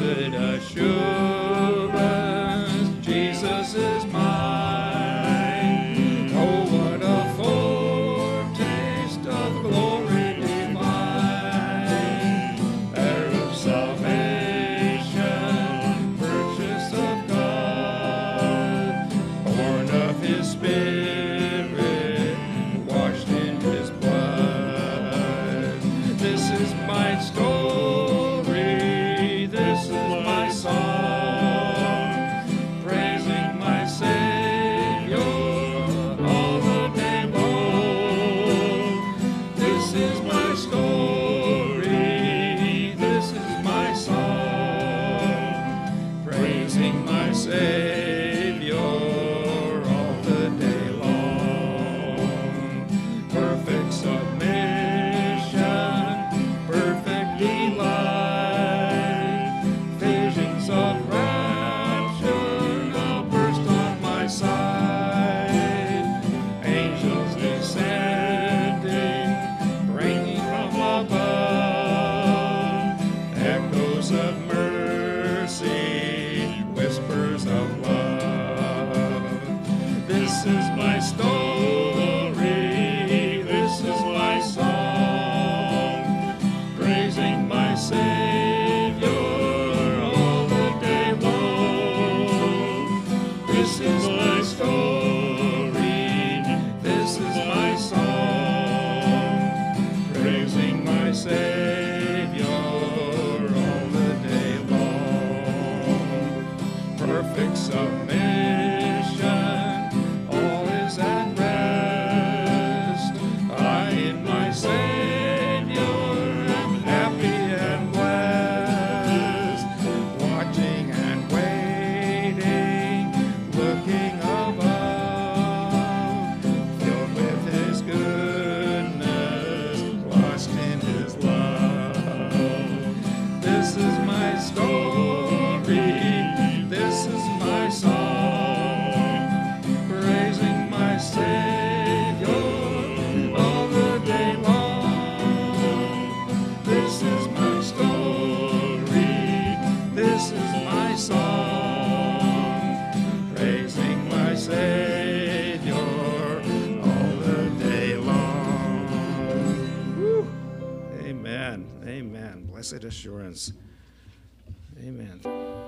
Blessed assurance, Blessed assurance. Amen.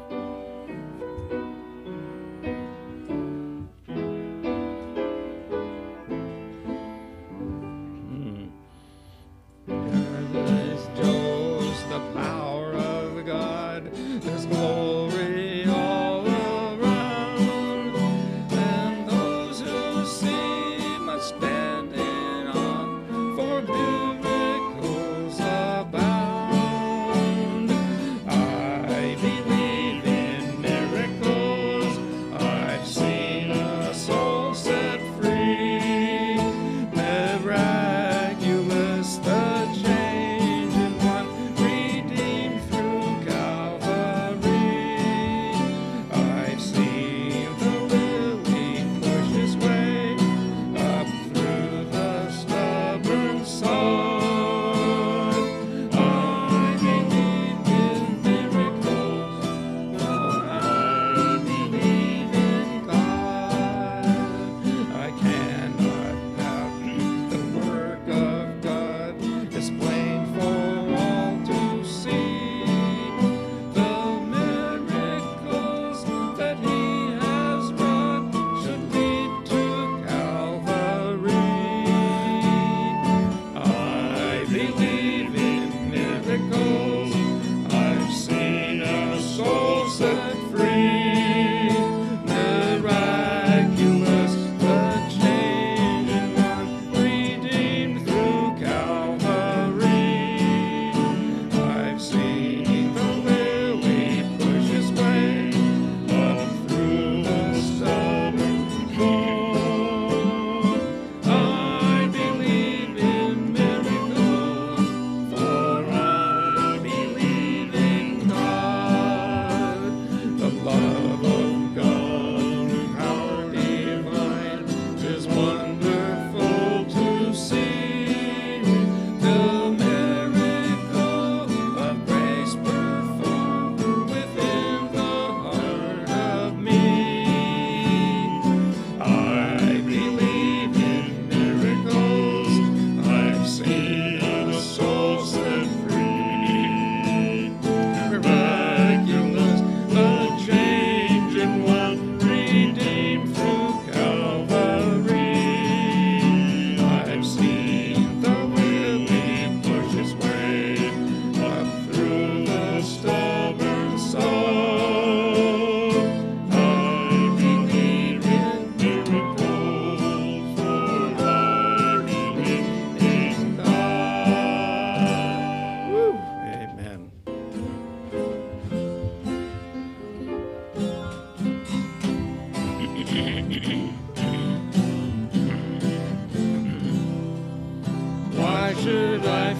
Why should I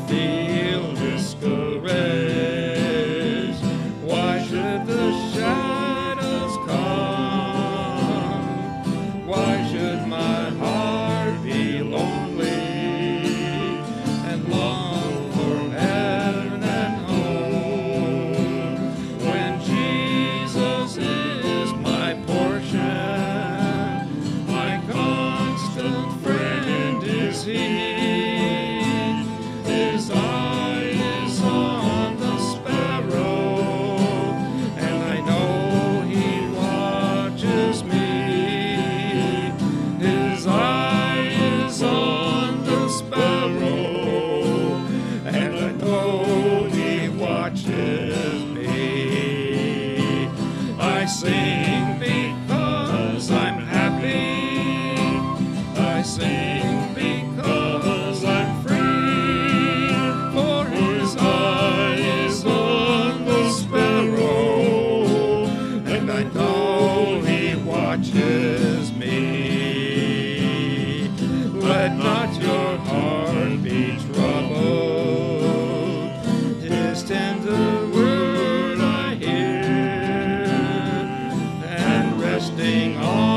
resting on oh.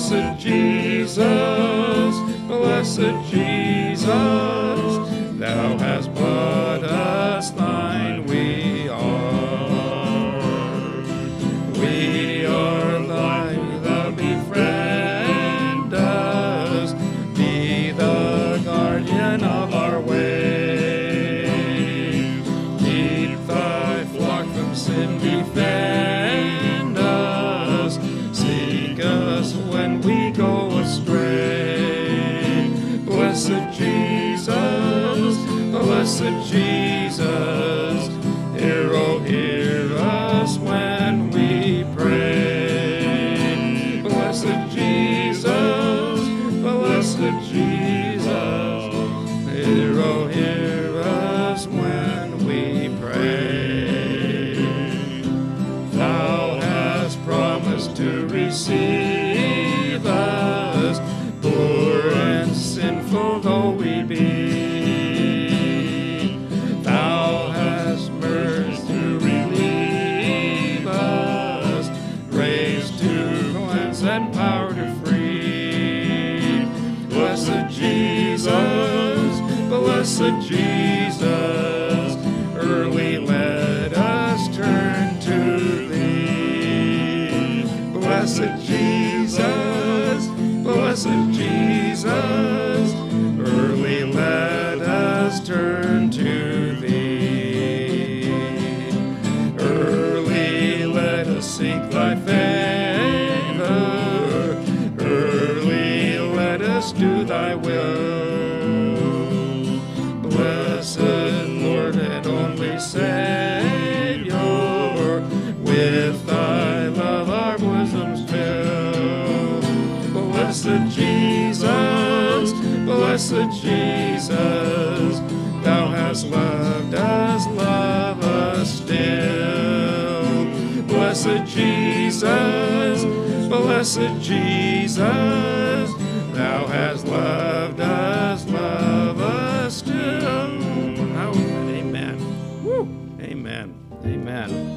Blessed Jesus, blessed Jesus, thou hast Jesus, hear, oh, hear us when we pray. Blessed Jesus, blessed Jesus, hear, oh, hear us when we pray. Thou hast promised to receive blessed Jesus, early let us turn to thee. Blessed Jesus, blessed Jesus, Blessed Jesus, blessed Jesus, thou hast loved us, love us still. Blessed Jesus, blessed Jesus, thou hast loved us, love us still. Amen. Woo. Amen. Amen.